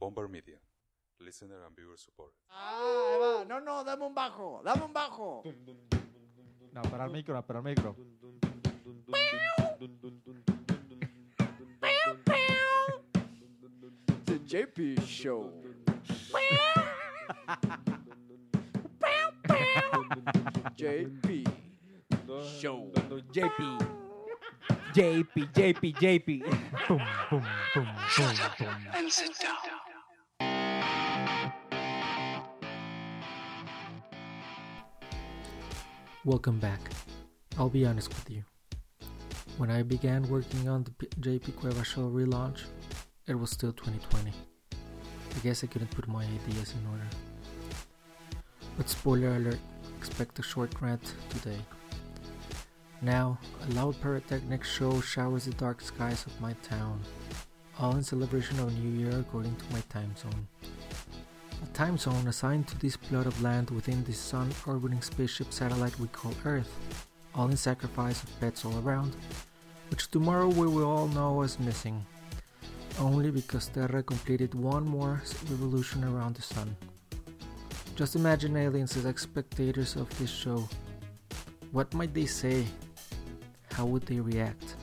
Bomber Media. Listener and viewer support. Ah, ahí va. No, no, dame un bajo, dame un bajo. No, para el micro, para el micro. The JP Show. JP Show. JP. JP, JP, JP. Boom, boom, boom, boom, boom. Welcome back. I'll be honest with you. When I began working on the JP Cueva show relaunch, it was still 2020. I guess I couldn't put my ideas in order. But spoiler alert, expect a short rant today. Now, a loud pyrotechnic show showers the dark skies of my town, all in celebration of New Year according to my time zone. A time zone assigned to this plot of land within this sun orbiting spaceship satellite we call Earth, all in sacrifice of pets all around, which tomorrow we will all know as missing, only because Terra completed one more revolution around the sun. Just imagine aliens as spectators of this show. What might they say? How would they react?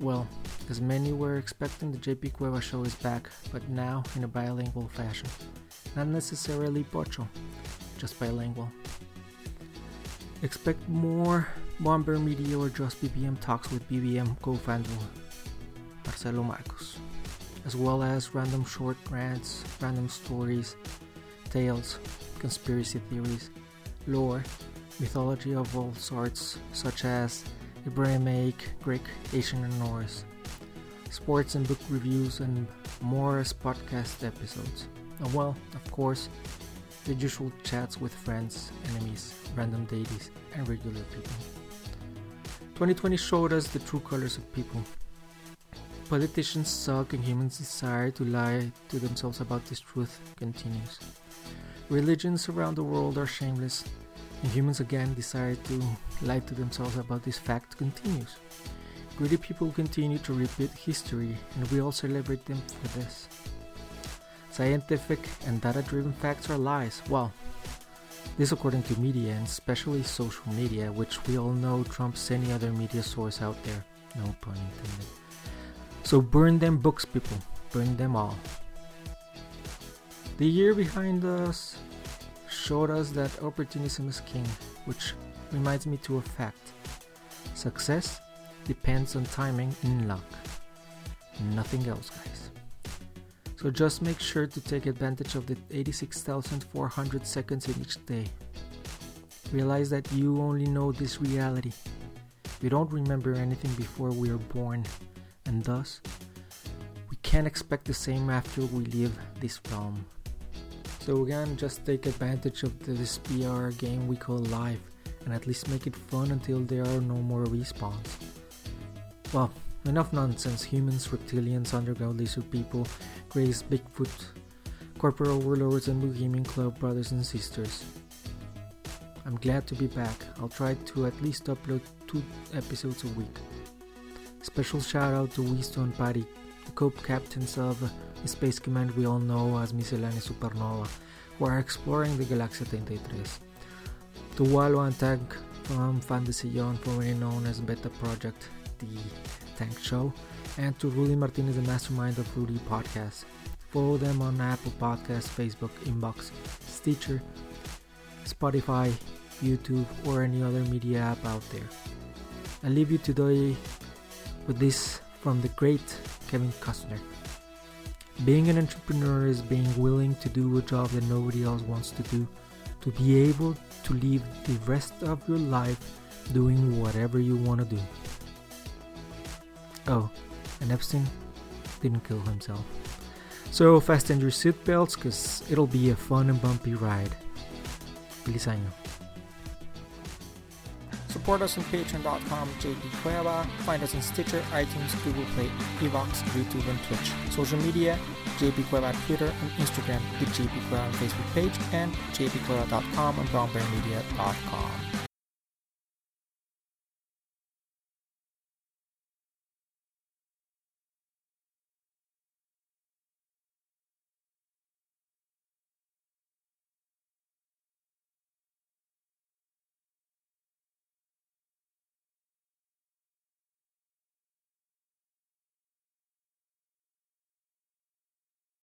Well, as many were expecting, the JP Cueva show is back, but now in a bilingual fashion. Not necessarily pocho, just bilingual. Expect more Brown Bear Media or Just BBM talks with BBM co-founder Marcelo Marcos, as well as random short rants, random stories, tales, conspiracy theories, lore, mythology of all sorts, such as Abrahamic, Greek, Asian, and Norse, sports and book reviews, and more as podcast episodes. And well, of course, the usual chats with friends, enemies, random deities, and regular people. 2020 showed us the true colors of people. Politicians suck and humans' desire to lie to themselves about this truth continues. Religions around the world are shameless, humans again desire to lie to themselves about this fact continues. Greedy people continue to repeat history, and we all celebrate them for this. Scientific and data driven facts are lies. Well, this according to media, and especially social media, which we all know trumps any other media source out there. No pun intended. So burn them books, people. Burn them all. The year behind us showed us that opportunism is king, which reminds me to a fact. Success depends on timing and luck. Nothing else, guys. So just make sure to take advantage of the 86,400 seconds in each day. Realize that you only know this reality. We don't remember anything before we are born, and thus, we can't expect the same after we leave this realm. So again, just take advantage of this PR game we call life, and at least make it fun until there are no more respawns. Well, enough nonsense. Humans, reptilians, underground lizard people, Greys, Bigfoot, corporate overlords, and Bohemian Club brothers and sisters. I'm glad to be back. I'll try to at least upload two episodes a week. Special shout out to Wisto and Patty, co-captains of the space command we all know as Miscellanea Supernova, who are exploring the Galaxy 33. To Walo and Tank from Fantasillon, formerly known as Beta Project, the Tank Show, and to Rudy Martinez, the mastermind of Rudy Podcast. Follow them on Apple Podcasts, Facebook, iVoox, Stitcher, Spotify, YouTube, or any other media app out there. I leave you today with this from the great Kevin Costner. Being an entrepreneur is being willing to do a job that nobody else wants to do, to be able to live the rest of your life doing whatever you want to do. Oh, and Epstein didn't kill himself. So fasten your seatbelts because it'll be a fun and bumpy ride. Feliz año. Support us on patreon.com JP Cueva. Find us on Stitcher, iTunes, Google Play, iVoox, YouTube, and Twitch. Social media, JP Cueva on Twitter and Instagram, the JP Cueva on Facebook page, and jpcueva.com and brownbearmedia.com.